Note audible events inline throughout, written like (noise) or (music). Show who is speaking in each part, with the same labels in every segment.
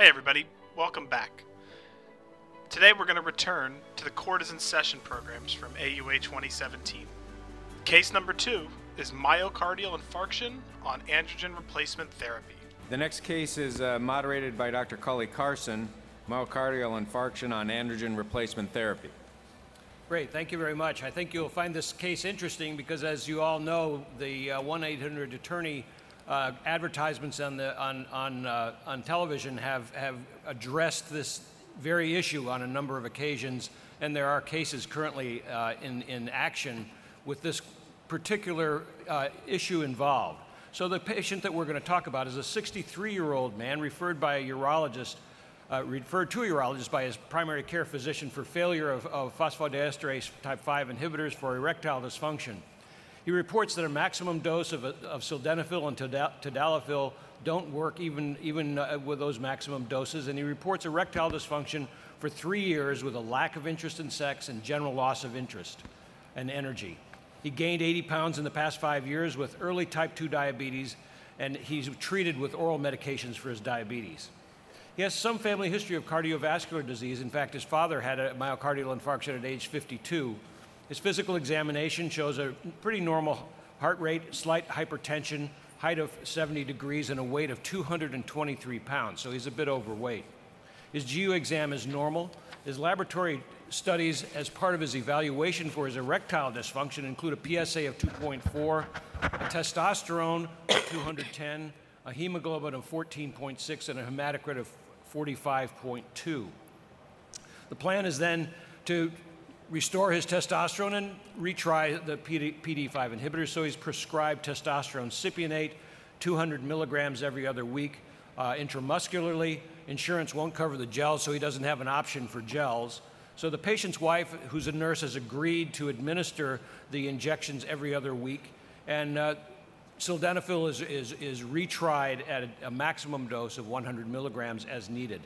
Speaker 1: Hey, everybody, welcome back. Today we're going to return to the Courtesan Session programs from AUA 2017. Case number two is myocardial infarction on androgen replacement therapy.
Speaker 2: The next case is uh, moderated by Dr. Culley Carson, myocardial infarction on androgen replacement therapy.
Speaker 3: Great, thank you very much. I think you'll find this case interesting because, as you all know, the 1 uh, 800 attorney uh, advertisements on, the, on, on, uh, on television have, have addressed this very issue on a number of occasions, and there are cases currently uh, in, in action with this particular uh, issue involved. So, the patient that we're going to talk about is a 63 year old man referred by a urologist uh, referred to a urologist by his primary care physician for failure of, of phosphodiesterase type 5 inhibitors for erectile dysfunction. He reports that a maximum dose of, of sildenafil and tadalafil don't work even, even uh, with those maximum doses, and he reports erectile dysfunction for three years with a lack of interest in sex and general loss of interest and energy. He gained 80 pounds in the past five years with early type 2 diabetes, and he's treated with oral medications for his diabetes. He has some family history of cardiovascular disease. In fact, his father had a myocardial infarction at age 52. His physical examination shows a pretty normal heart rate, slight hypertension, height of 70 degrees, and a weight of 223 pounds, so he's a bit overweight. His GU exam is normal. His laboratory studies, as part of his evaluation for his erectile dysfunction, include a PSA of 2.4, a testosterone of 210, a hemoglobin of 14.6, and a hematocrit of 45.2. The plan is then to restore his testosterone and retry the PD, PD5 inhibitor. So he's prescribed testosterone cypionate, 200 milligrams every other week uh, intramuscularly. Insurance won't cover the gels, so he doesn't have an option for gels. So the patient's wife, who's a nurse, has agreed to administer the injections every other week. And uh, sildenafil is, is, is retried at a, a maximum dose of 100 milligrams as needed.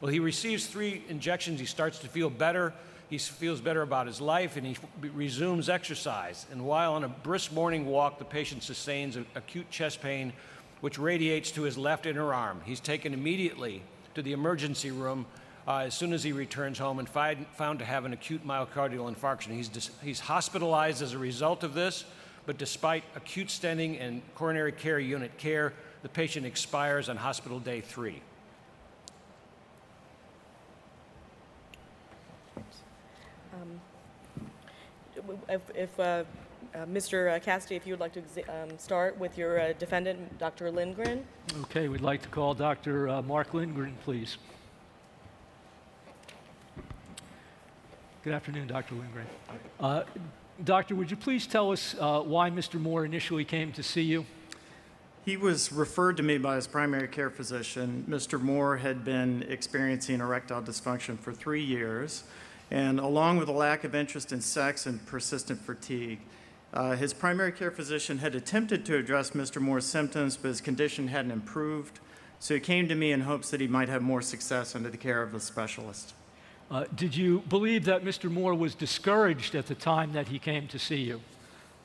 Speaker 3: Well, he receives three injections. He starts to feel better. He feels better about his life and he resumes exercise. And while on a brisk morning walk, the patient sustains acute chest pain, which radiates to his left inner arm. He's taken immediately to the emergency room uh, as soon as he returns home and found to have an acute myocardial infarction. He's, dis- he's hospitalized as a result of this but despite acute stenting and coronary care unit care, the patient expires on hospital day three.
Speaker 4: Um, if, if uh, uh, Mr. Cassidy, if you would like to um, start with your uh, defendant, Dr. Lindgren.
Speaker 5: Okay, we'd like to call Dr. Uh, Mark Lindgren, please. Good afternoon, Dr. Lindgren. Uh, Doctor, would you please tell us uh, why Mr. Moore initially came to see you?
Speaker 6: He was referred to me by his primary care physician. Mr. Moore had been experiencing erectile dysfunction for three years, and along with a lack of interest in sex and persistent fatigue, uh, his primary care physician had attempted to address Mr. Moore's symptoms, but his condition hadn't improved. So he came to me in hopes that he might have more success under the care of a specialist.
Speaker 5: Uh, did you believe that Mr. Moore was discouraged at the time that he came to see you?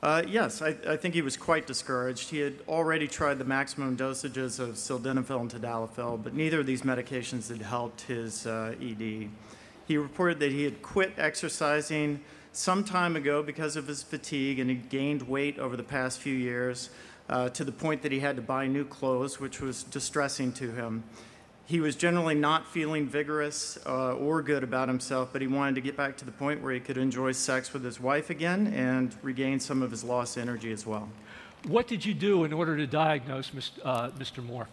Speaker 6: Uh, yes, I, I, think he was quite discouraged. He had already tried the maximum dosages of sildenafil and tadalafil, but neither of these medications had helped his uh, ED. He reported that he had quit exercising some time ago because of his fatigue and had gained weight over the past few years uh, to the point that he had to buy new clothes, which was distressing to him he was generally not feeling vigorous uh, or good about himself, but he wanted to get back to the point where he could enjoy sex with his wife again and regain some of his lost energy as well.
Speaker 5: What did you do in order to diagnose. Uh, Mr. Moore?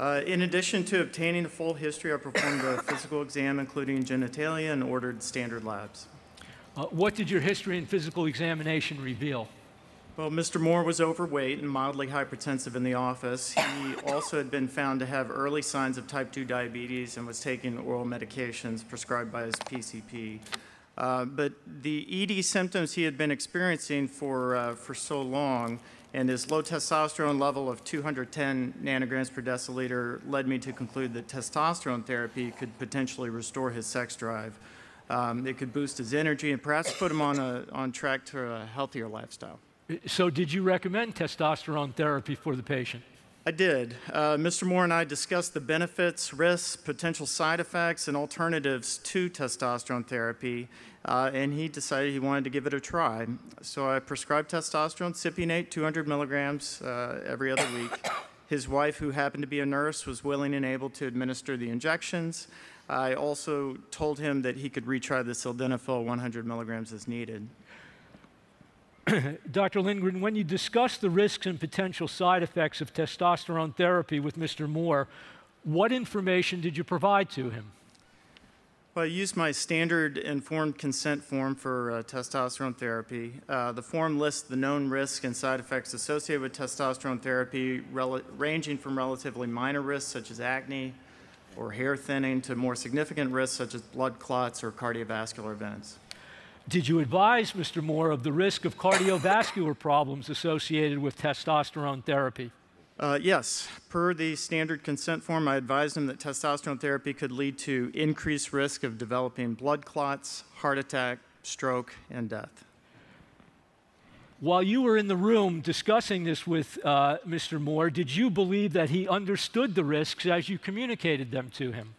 Speaker 6: Uh, in addition to obtaining a full history, I performed a physical exam, including genitalia, and ordered standard labs.
Speaker 5: Uh, what did your history and physical examination reveal?
Speaker 6: Well, Mr. Moore was overweight and mildly hypertensive in the office. He also had been found to have early signs of type 2 diabetes and was taking oral medications prescribed by his PCP. Uh, but the ED symptoms he had been experiencing for, uh, for so long and his low testosterone level of 210 nanograms per deciliter led me to conclude that testosterone therapy could potentially restore his sex drive. Um, it could boost his energy and perhaps put him on, a, on track to a healthier lifestyle.
Speaker 5: So, did you recommend testosterone therapy for the patient?
Speaker 6: I did. Uh, Mr. Moore and I discussed the benefits, risks, potential side effects, and alternatives to testosterone therapy, uh, and he decided he wanted to give it a try. So I prescribed testosterone, Cypionate, 200 milligrams uh, every other week. His wife, who happened to be a nurse, was willing and able to administer the injections. I also told him that he could retry the sildenafil 100 milligrams as needed. (coughs)
Speaker 5: Dr. Lindgren, when you discussed the risks and potential side effects of testosterone therapy with Mr. Moore, what information did you provide to him?
Speaker 6: Well, I used my standard informed consent form for uh, testosterone therapy. Uh, the form lists the known risks and side effects associated with testosterone therapy, rel- ranging from relatively minor risks such as acne or hair thinning to more significant risks such as blood clots or cardiovascular events.
Speaker 5: Did you advise Mr. Moore of the risk of cardiovascular problems associated with testosterone therapy?
Speaker 6: Uh, yes, per the standard consent form, I advised him that testosterone therapy could lead to increased risk of developing blood clots, heart attack, stroke, and death.
Speaker 5: While you were in the room discussing this with uh, Mr. Moore, did you believe that he understood the risks as you communicated them to him?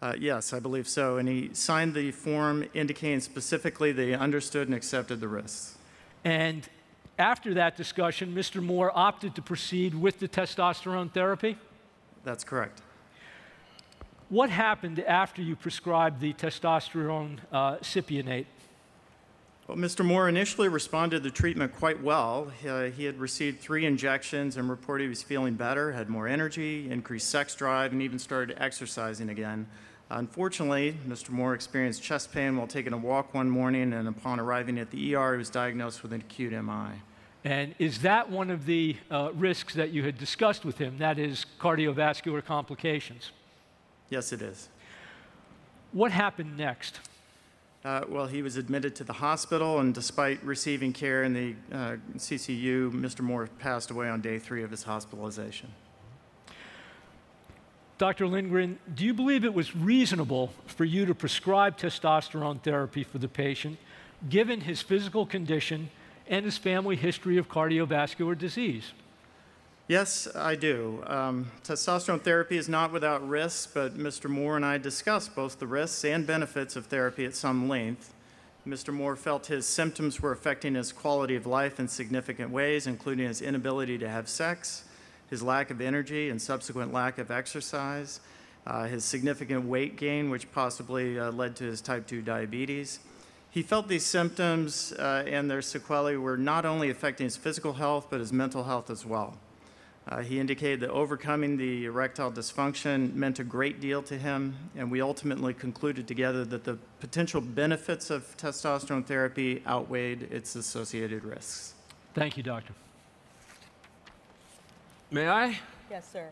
Speaker 6: Uh, yes, I believe so. And he signed the form indicating specifically that he understood and accepted the risks.
Speaker 5: And after that discussion, Mr. Moore opted to proceed with the testosterone therapy?
Speaker 6: That's correct.
Speaker 5: What happened after you prescribed the testosterone uh, cypionate?
Speaker 6: Well, Mr. Moore initially responded to the treatment quite well. Uh, he had received three injections and reported he was feeling better, had more energy, increased sex drive, and even started exercising again. Unfortunately, Mr. Moore experienced chest pain while taking a walk one morning, and upon arriving at the ER, he was diagnosed with an acute MI.
Speaker 5: And is that one of the uh, risks that you had discussed with him? That is cardiovascular complications.
Speaker 6: Yes, it is.
Speaker 5: What happened next?
Speaker 6: Uh, well, he was admitted to the hospital, and despite receiving care in the uh, CCU, Mr. Moore passed away on day three of his hospitalization.
Speaker 5: Dr. Lindgren, do you believe it was reasonable for you to prescribe testosterone therapy for the patient, given his physical condition and his family history of cardiovascular disease?
Speaker 6: Yes, I do. Um, testosterone therapy is not without risks, but Mr. Moore and I discussed both the risks and benefits of therapy at some length. Mr. Moore felt his symptoms were affecting his quality of life in significant ways, including his inability to have sex, his lack of energy and subsequent lack of exercise, uh, his significant weight gain, which possibly uh, led to his type 2 diabetes. He felt these symptoms uh, and their sequelae were not only affecting his physical health, but his mental health as well. Uh, he indicated that overcoming the erectile dysfunction meant a great deal to him, and we ultimately concluded together that the potential benefits of testosterone therapy outweighed its associated risks.
Speaker 5: Thank you, doctor.
Speaker 7: May I?
Speaker 4: Yes, sir.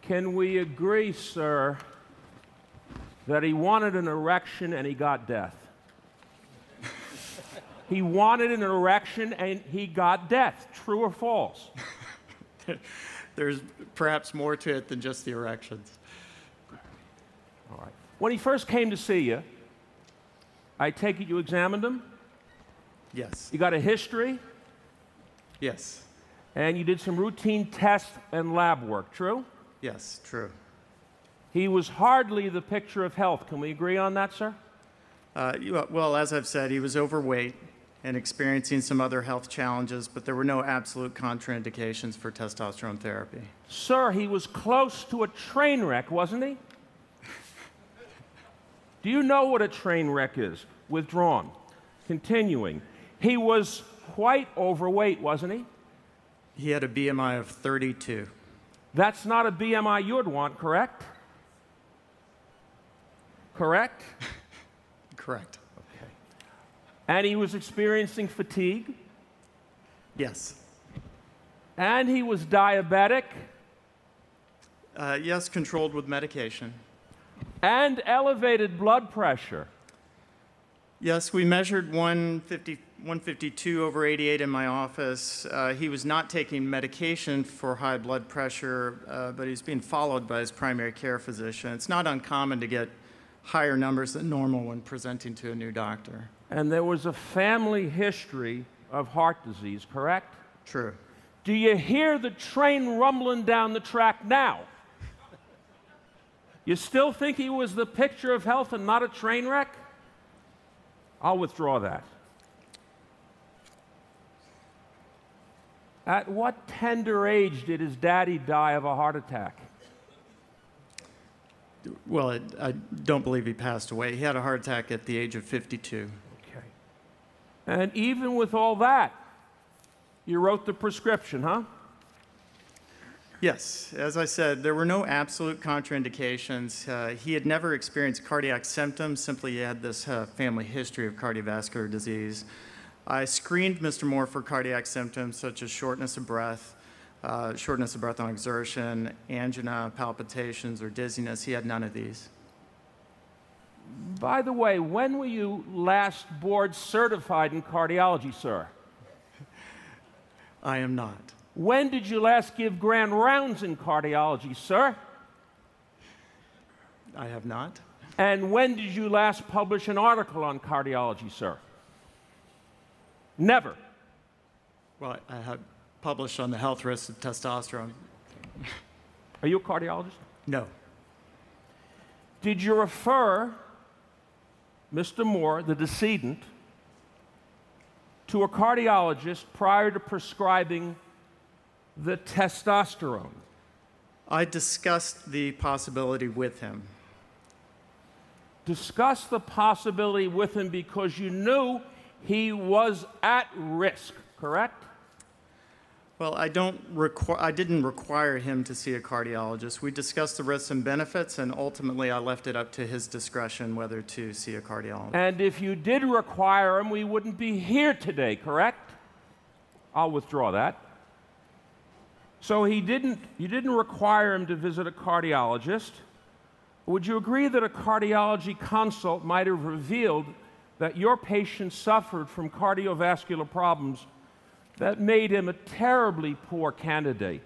Speaker 7: Can we agree, sir, that he wanted an erection and he got death? (laughs) he wanted an erection and he got death. True or false? (laughs)
Speaker 6: There's perhaps more to it than just the erections.
Speaker 7: All right. When he first came to see you, I take it you examined him?
Speaker 6: Yes.
Speaker 7: You got a history?
Speaker 6: Yes.
Speaker 7: And you did some routine tests and lab work, true?
Speaker 6: Yes, true.
Speaker 7: He was hardly the picture of health. Can we agree on that, sir?
Speaker 6: Uh, well, as I've said, he was overweight and experiencing some other health challenges, but there were no absolute contraindications for testosterone therapy.
Speaker 7: Sir, he was close to a train wreck, wasn't he? Do you know what a train wreck is? Withdrawn. Continuing. He was quite overweight, wasn't he?
Speaker 6: He had a BMI of 32.
Speaker 7: That's not a BMI you would want, correct? Correct? (laughs)
Speaker 6: Correct. Okay.
Speaker 7: And he was experiencing fatigue,
Speaker 6: Yes.
Speaker 7: and he was diabetic,
Speaker 6: Uh, yes, controlled with medication.
Speaker 7: and elevated blood pressure.
Speaker 6: Yes, we measured 150, 152 over 88 in my office. Uh, he was not taking medication for high blood pressure, uh, but he's being followed by his primary care physician. It's not uncommon to get higher numbers than normal when presenting to a new doctor.
Speaker 7: And there was a family history of heart disease, correct?
Speaker 6: True.
Speaker 7: Do you hear the train rumbling down the track now? You still think he was the picture of health and not a train wreck? I'll withdraw that. At what tender age did his daddy die of a heart attack?
Speaker 6: Well, it, I don't believe he passed away. He had a heart attack at the age of 52.
Speaker 7: Okay. And even with all that, you wrote the prescription, huh?
Speaker 6: Yes, as I said, there were no absolute contraindications. Uh, he had never experienced cardiac symptoms, simply he had this uh, family history of cardiovascular disease. I screened Mr. Moore for cardiac symptoms such as shortness of breath, uh, shortness of breath on exertion, angina, palpitations, or dizziness. He had none of these.
Speaker 7: By the way, when were you last board certified in cardiology, sir?
Speaker 6: I am not.
Speaker 7: When did you last give grand rounds in cardiology, sir?
Speaker 6: I have not.
Speaker 7: And when did you last publish an article on cardiology, sir? Never.
Speaker 6: Well, I have published on the health risks of testosterone.
Speaker 7: Are you a cardiologist?
Speaker 6: No.
Speaker 7: Did you refer Mr. Moore, the decedent, to a cardiologist prior to prescribing the testosterone?
Speaker 6: I discussed the possibility with him.
Speaker 7: Discuss the possibility with him because you knew he was at risk, correct?
Speaker 6: Well, I don't require, I didn't require him to see a cardiologist. We discussed the risks and benefits, and ultimately I left it up to his discretion whether to see a cardiologist.
Speaker 7: And if you did require him, we wouldn't be here today, correct? I'll withdraw that. So he didn't, you didn't require him to visit a cardiologist. Would you agree that a cardiology consult might have revealed that your patient suffered from cardiovascular problems that made him a terribly poor candidate,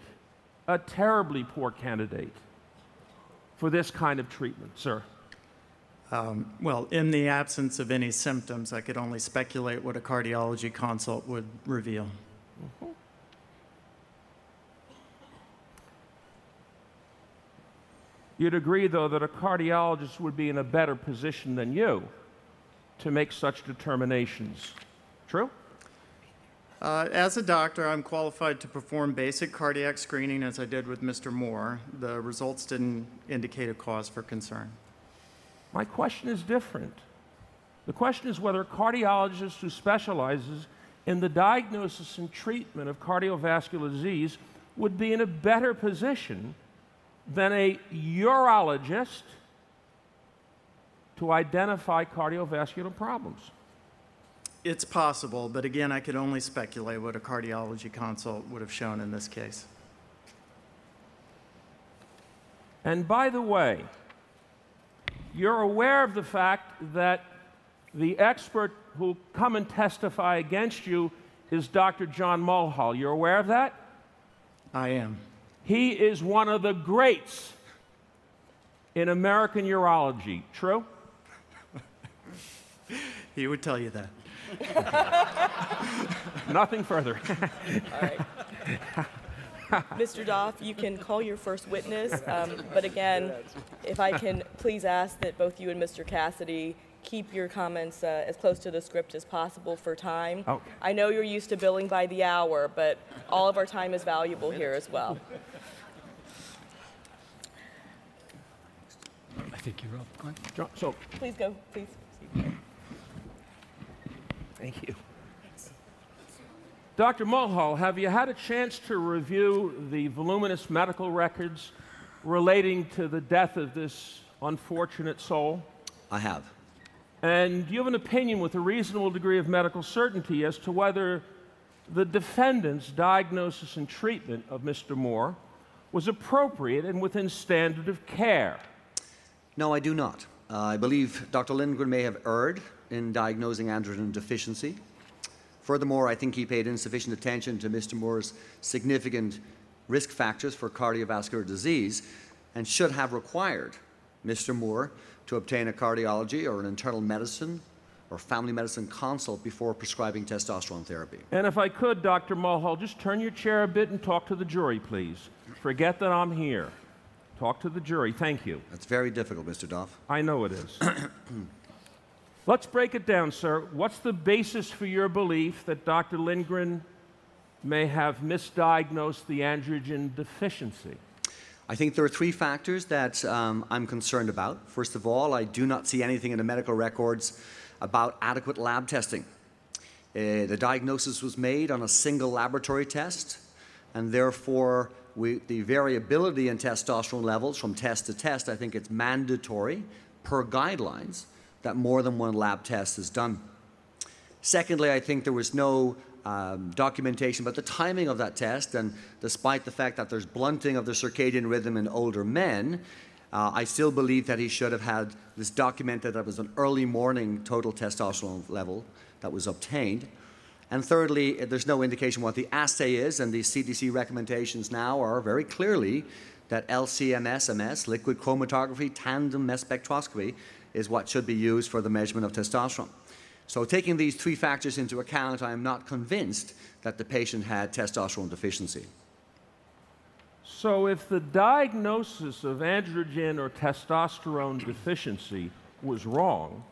Speaker 7: a terribly poor candidate for this kind of treatment, sir?
Speaker 6: Um, well, in the absence of any symptoms, I could only speculate what a cardiology consult would reveal.
Speaker 7: Mm-hmm. You'd agree, though, that a cardiologist would be in a better position than you to make such determinations. True?
Speaker 6: Uh, as a doctor, I'm qualified to perform basic cardiac screening as I did with Mr. Moore. The results didn't indicate a cause for concern.
Speaker 7: My question is different. The question is whether a cardiologist who specializes in the diagnosis and treatment of cardiovascular disease would be in a better position than a urologist to identify cardiovascular problems.
Speaker 6: It's possible, but again, I could only speculate what a cardiology consult would have shown in this case.
Speaker 7: And by the way, you're aware of the fact that the expert who come and testify against you is Dr. John Mulhall. You're aware of that?
Speaker 6: I am.
Speaker 7: He is one of the greats in American urology. True?
Speaker 6: He would tell you that. (laughs)
Speaker 7: Nothing further. (laughs)
Speaker 4: All right. Mr. Dopf, you can call your first witness, um, but again, if I can please ask that both you and Mr. Cassidy keep your comments uh, as close to the script as possible for time.
Speaker 7: Okay.
Speaker 4: I know you're used to billing by the hour, but all of our time is valuable here as well.
Speaker 5: I think you're up, Glenn.
Speaker 7: John- So,
Speaker 4: Please go, please.
Speaker 7: Thank you. Dr. Mulhall, have you had a chance to review the voluminous medical records relating to the death of this unfortunate soul?
Speaker 8: I have.
Speaker 7: And do you have an opinion with a reasonable degree of medical certainty as to whether the defendant's diagnosis and treatment of Mr. Moore was appropriate and within standard of care?
Speaker 8: No, I do not. Uh, I believe Dr. Lindgren may have erred in diagnosing androgen deficiency. Furthermore, I think he paid insufficient attention to Mr. Moore's significant risk factors for cardiovascular disease and should have required Mr. Moore to obtain a cardiology or an internal medicine or family medicine consult before prescribing testosterone therapy.
Speaker 7: And if I could, Dr. Mulhall, just turn your chair a bit and talk to the jury, please. Forget that I'm here. Talk to the jury. Thank you.
Speaker 8: That's very difficult, Mr. Dopf.
Speaker 7: I know it is. (clears throat) Let's break it down, sir. What's the basis for your belief that Dr. Lindgren may have misdiagnosed the androgen deficiency?
Speaker 8: I think there are three factors that um, I'm concerned about. First of all, I do not see anything in the medical records about adequate lab testing. Uh, the diagnosis was made on a single laboratory test, and therefore, we, the variability in testosterone levels from test to test, I think it's mandatory per guidelines that more than one lab test is done. Secondly, I think there was no um, documentation about the timing of that test, and despite the fact that there's blunting of the circadian rhythm in older men, uh, I still believe that he should have had this documented that was an early morning total testosterone level that was obtained. And thirdly, there's no indication what the assay is, and the CDC recommendations now are very clearly that LCMS, MS, liquid chromatography, tandem mass spectroscopy, is what should be used for the measurement of testosterone. So, taking these three factors into account, I am not convinced that the patient had testosterone deficiency.
Speaker 7: So, if the diagnosis of androgen or testosterone deficiency was wrong,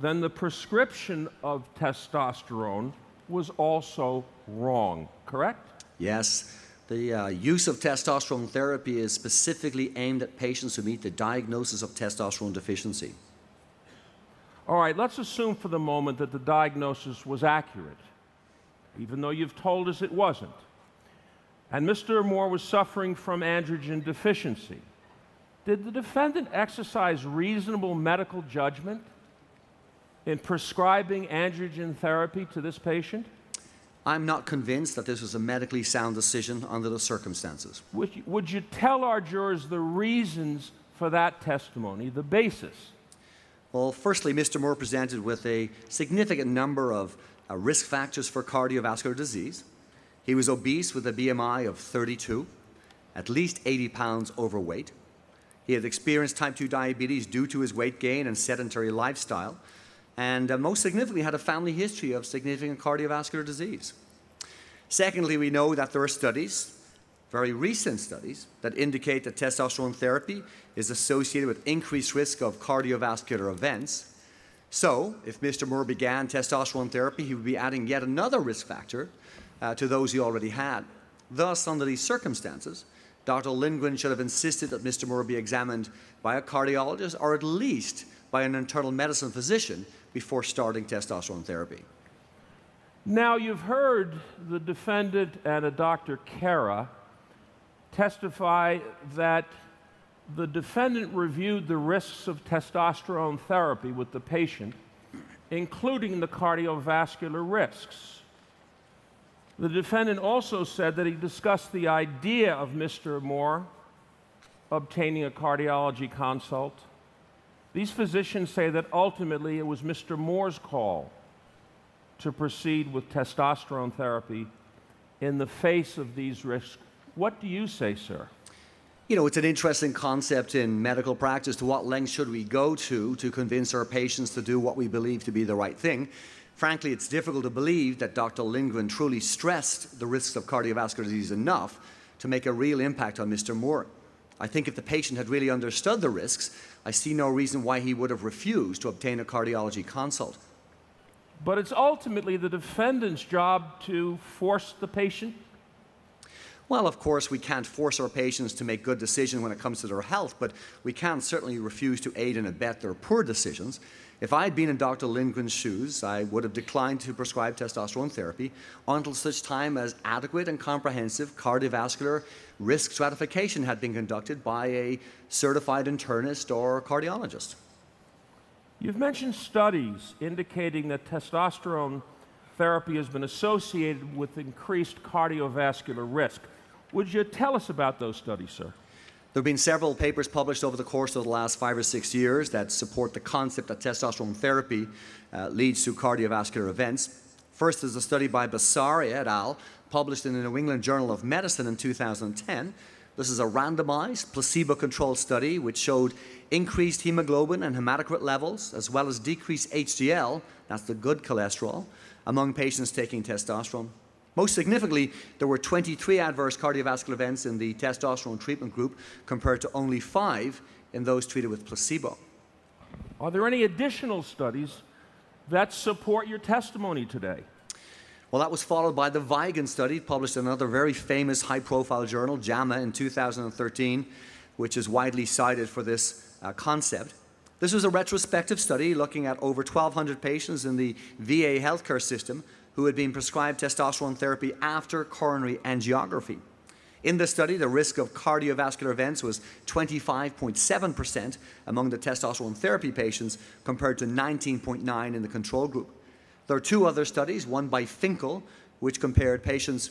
Speaker 7: then the prescription of testosterone was also wrong, correct?
Speaker 8: Yes. The uh, use of testosterone therapy is specifically aimed at patients who meet the diagnosis of testosterone deficiency.
Speaker 7: All right, let's assume for the moment that the diagnosis was accurate, even though you've told us it wasn't. And Mr. Moore was suffering from androgen deficiency. Did the defendant exercise reasonable medical judgment in prescribing androgen therapy to this patient?
Speaker 8: I'm not convinced that this was a medically sound decision under the circumstances.
Speaker 7: Would you, would you tell our jurors the reasons for that testimony, the basis?
Speaker 8: Well, firstly, Mr. Moore presented with a significant number of uh, risk factors for cardiovascular disease. He was obese with a BMI of 32, at least 80 pounds overweight. He had experienced type 2 diabetes due to his weight gain and sedentary lifestyle and uh, most significantly had a family history of significant cardiovascular disease. Secondly, we know that there are studies, very recent studies, that indicate that testosterone therapy is associated with increased risk of cardiovascular events. So, if Mr. Moore began testosterone therapy, he would be adding yet another risk factor uh, to those he already had. Thus, under these circumstances, Dr. Lindgren should have insisted that Mr. Moore be examined by a cardiologist or at least by an internal medicine physician before starting testosterone therapy.
Speaker 7: Now, you've heard the defendant and a Dr. Kara testify that the defendant reviewed the risks of testosterone therapy with the patient, including the cardiovascular risks. The defendant also said that he discussed the idea of Mr. Moore obtaining a cardiology consult these physicians say that ultimately it was Mr. Moore's call to proceed with testosterone therapy in the face of these risks. What do you say, sir?
Speaker 8: You know, it's an interesting concept in medical practice. To what lengths should we go to to convince our patients to do what we believe to be the right thing? Frankly, it's difficult to believe that Dr. Lindgren truly stressed the risks of cardiovascular disease enough to make a real impact on Mr. Moore. I think if the patient had really understood the risks, I see no reason why he would have refused to obtain a cardiology consult.
Speaker 7: But it's ultimately the defendant's job to force the patient
Speaker 8: well, of course, we can't force our patients to make good decisions when it comes to their health, but we can certainly refuse to aid and abet their poor decisions. If I had been in Dr. Lindgren's shoes, I would have declined to prescribe testosterone therapy until such time as adequate and comprehensive cardiovascular risk stratification had been conducted by a certified internist or cardiologist.
Speaker 7: You've mentioned studies indicating that testosterone therapy has been associated with increased cardiovascular risk. Would you tell us about those studies, sir?
Speaker 8: There have been several papers published over the course of the last five or six years that support the concept that testosterone therapy uh, leads to cardiovascular events. First is a study by Basaria et al., published in the New England Journal of Medicine in 2010. This is a randomized, placebo controlled study which showed increased hemoglobin and hematocrit levels, as well as decreased HDL, that's the good cholesterol, among patients taking testosterone. Most significantly, there were 23 adverse cardiovascular events in the testosterone treatment group compared to only five in those treated with placebo.
Speaker 7: Are there any additional studies that support your testimony today?
Speaker 8: Well, that was followed by the Vigen study, published in another very famous high profile journal, JAMA, in 2013, which is widely cited for this uh, concept. This was a retrospective study looking at over 1,200 patients in the VA healthcare system who had been prescribed testosterone therapy after coronary angiography. In the study, the risk of cardiovascular events was 25.7% among the testosterone therapy patients compared to 19.9 in the control group. There are two other studies, one by Finkle, which compared patients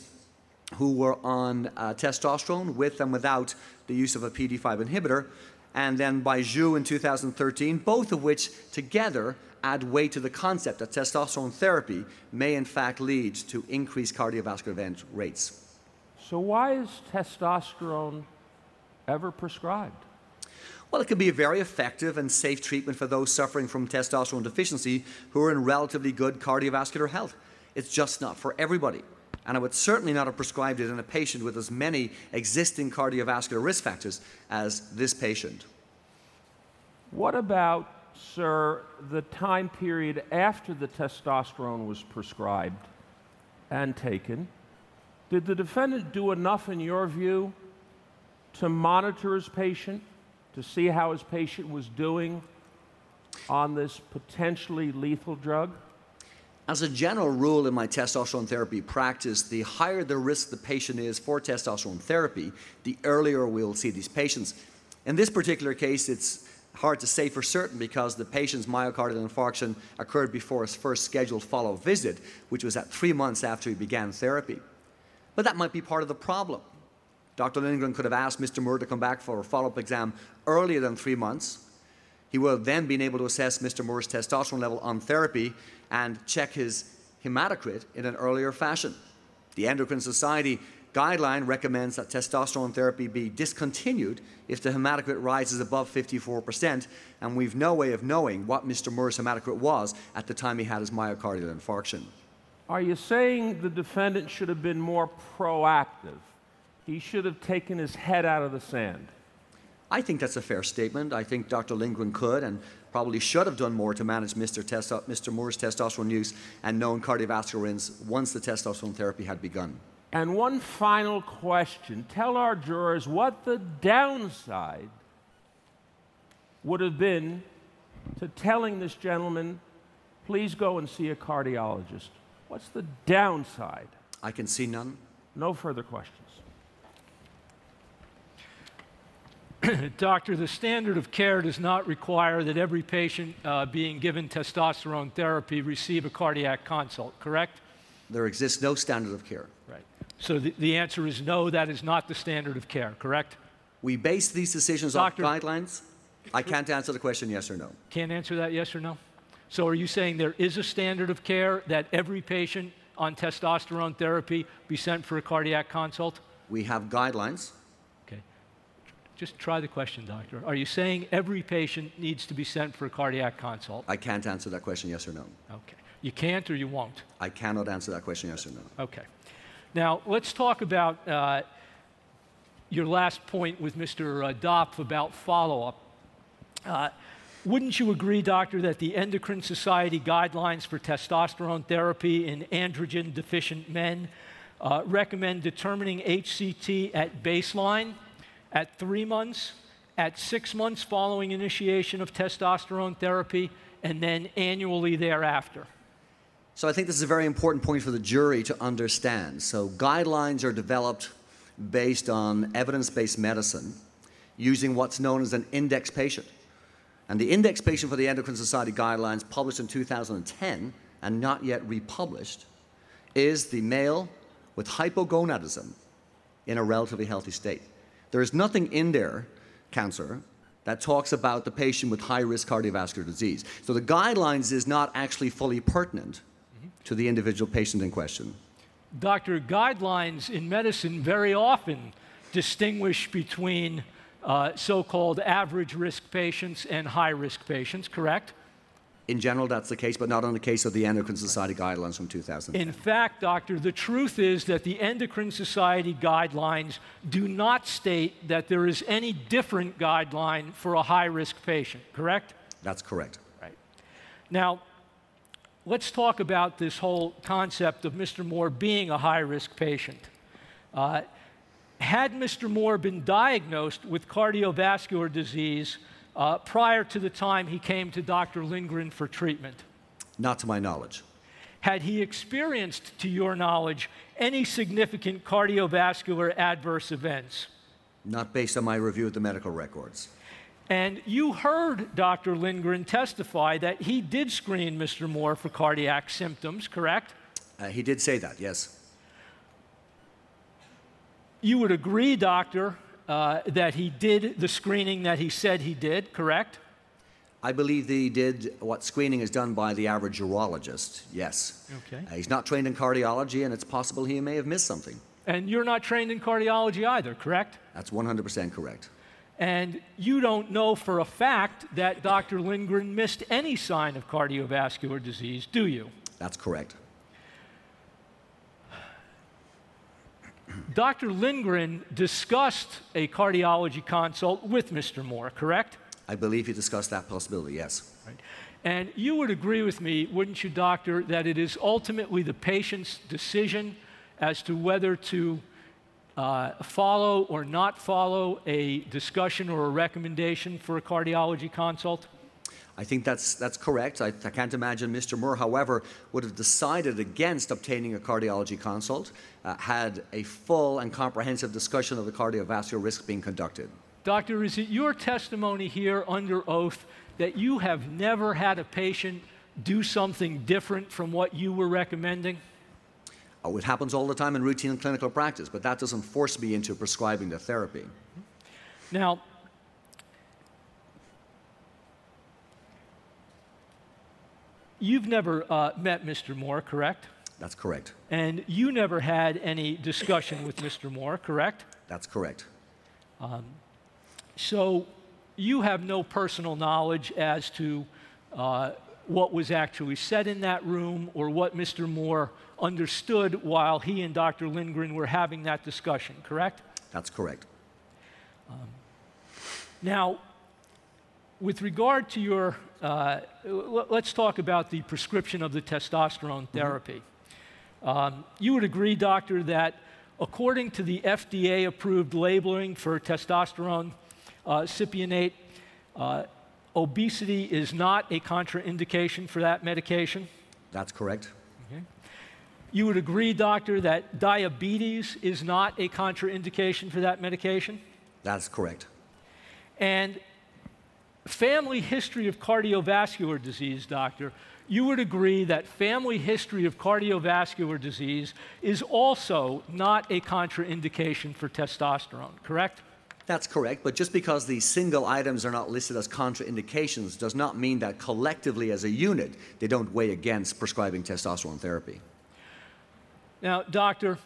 Speaker 8: who were on uh, testosterone with and without the use of a PD5 inhibitor, and then by Xu in 2013, both of which together add weight to the concept that testosterone therapy may in fact lead to increased cardiovascular event rates.
Speaker 7: So, why is testosterone ever prescribed?
Speaker 8: Well, it can be a very effective and safe treatment for those suffering from testosterone deficiency who are in relatively good cardiovascular health. It's just not for everybody. And I would certainly not have prescribed it in a patient with as many existing cardiovascular risk factors as this patient.
Speaker 7: What about, sir, the time period after the testosterone was prescribed and taken? Did the defendant do enough, in your view, to monitor his patient, to see how his patient was doing on this potentially lethal drug?
Speaker 8: As a general rule in my testosterone therapy practice, the higher the risk the patient is for testosterone therapy, the earlier we'll see these patients. In this particular case, it's hard to say for certain because the patient's myocardial infarction occurred before his first scheduled follow visit, which was at three months after he began therapy. But that might be part of the problem. Dr. Lindgren could have asked Mr. Moore to come back for a follow up exam earlier than three months. He would have then been able to assess Mr. Moore's testosterone level on therapy and check his hematocrit in an earlier fashion. The Endocrine Society guideline recommends that testosterone therapy be discontinued if the hematocrit rises above 54%, and we've no way of knowing what Mr. Moore's hematocrit was at the time he had his myocardial infarction.
Speaker 7: Are you saying the defendant should have been more proactive? He should have taken his head out of the sand?
Speaker 8: I think that's a fair statement. I think Dr. Lindgren could and probably should have done more to manage Mr. Testo- Mr. Moore's testosterone use and known cardiovascular risks once the testosterone therapy had begun.
Speaker 7: And one final question tell our jurors what the downside would have been to telling this gentleman, please go and see a cardiologist. What's the downside?
Speaker 8: I can see none.
Speaker 7: No further questions. (clears throat)
Speaker 5: Doctor, the standard of care does not require that every patient uh, being given testosterone therapy receive a cardiac consult, correct?
Speaker 8: There exists no standard of care.
Speaker 5: So the, the answer is no, that is not the standard of care, correct?
Speaker 8: We base these decisions
Speaker 5: Doctor-
Speaker 8: on guidelines. I can't answer the question yes or no.
Speaker 5: Can't answer that yes or no? So are you saying there is a standard of care that every patient on testosterone therapy be sent for a cardiac consult?
Speaker 8: We have guidelines.
Speaker 5: Okay. Just try the question, doctor. Are you saying every patient needs to be sent for a cardiac consult?
Speaker 8: I can't answer that question yes or no.
Speaker 5: Okay. You can't or you won't?
Speaker 8: I cannot answer that question yes or no.
Speaker 5: Okay. Now, let's talk about uh, your last point with Mr. Uh, Dopf about follow up. Uh, wouldn't you agree, doctor, that the Endocrine Society guidelines for testosterone therapy in androgen deficient men uh, recommend determining HCT at baseline, at three months, at six months following initiation of testosterone therapy, and then annually thereafter?
Speaker 8: So I think this is a very important point for the jury to understand. So guidelines are developed based on evidence-based medicine using what's known as an index patient. And the index patient for the Endocrine Society guidelines, published in 2010 and not yet republished, is the male with hypogonadism in a relatively healthy state. There is nothing in there, counselor, that talks about the patient with high risk cardiovascular disease. So the guidelines is not actually fully pertinent to the individual patient in question.
Speaker 5: Doctor, guidelines in medicine very often distinguish between uh, so called average risk patients and high risk patients, correct?
Speaker 8: In general, that's the case, but not on the case of the Endocrine Society guidelines from 2000.
Speaker 5: In fact, doctor, the truth is that the Endocrine Society guidelines do not state that there is any different guideline for a high risk patient, correct?
Speaker 8: That's correct.
Speaker 5: Right. Now, let's talk about this whole concept of Mr. Moore being a high risk patient. Uh, had Mr. Moore been diagnosed with cardiovascular disease uh, prior to the time he came to Dr. Lindgren for treatment?
Speaker 8: Not to my knowledge.
Speaker 5: Had he experienced, to your knowledge, any significant cardiovascular adverse events?
Speaker 8: Not based on my review of the medical records.
Speaker 5: And you heard Dr. Lindgren testify that he did screen Mr. Moore for cardiac symptoms, correct?
Speaker 8: Uh, he did say that, yes.
Speaker 5: You would agree, doctor, uh, that he did the screening that he said he did, correct?
Speaker 8: I believe that he did what screening is done by the average urologist, yes.
Speaker 5: Okay.
Speaker 8: Uh, he's not trained in cardiology, and it's possible he may have missed something.
Speaker 5: And you're not trained in cardiology either, correct?
Speaker 8: That's 100% correct.
Speaker 5: And you don't know for a fact that Dr. Lindgren missed any sign of cardiovascular disease, do you?
Speaker 8: That's correct.
Speaker 5: Dr. Lindgren discussed a cardiology consult with Mr. Moore, correct?
Speaker 8: I believe he discussed that possibility, yes.
Speaker 5: Right. And you would agree with me, wouldn't you, doctor, that it is ultimately the patient's decision as to whether to uh, follow or not follow a discussion or a recommendation for a cardiology consult?
Speaker 8: I think that's, that's correct. I, I, can't imagine Mr. Moore, however, would have decided against obtaining a cardiology consult uh, had a full and comprehensive discussion of the cardiovascular risk being conducted.
Speaker 5: Doctor, is it your testimony here under oath that you have never had a patient do something different from what you were recommending?
Speaker 8: Oh, it happens all the time in routine clinical practice, but that doesn't force me into prescribing the therapy.
Speaker 5: Now, You've never uh, met Mr. Moore, correct?
Speaker 8: That's correct.
Speaker 5: And you never had any discussion with Mr. Moore, correct?
Speaker 8: That's correct.
Speaker 5: Um, so you have no personal knowledge as to uh, what was actually said in that room or what Mr. Moore understood while he and Dr. Lindgren were having that discussion, correct?
Speaker 8: That's correct.
Speaker 5: Um, now, with regard to your, uh, let's talk about the prescription of the testosterone mm-hmm. therapy. Mm-hmm. Um, you would agree, doctor, that according to the FDA approved labeling for testosterone uh, cypionate, uh, obesity is not a contraindication for that medication?
Speaker 8: That's correct.
Speaker 5: You would agree, doctor, that diabetes is not a contraindication for that medication?
Speaker 8: That's correct.
Speaker 5: And family history of cardiovascular disease, doctor, you would agree that family history of cardiovascular disease is also not a contraindication for testosterone, correct?
Speaker 8: That's correct, but just because the single items are not listed as contraindications does not mean that collectively as a unit they don't weigh against prescribing testosterone therapy.
Speaker 5: Now, doctor,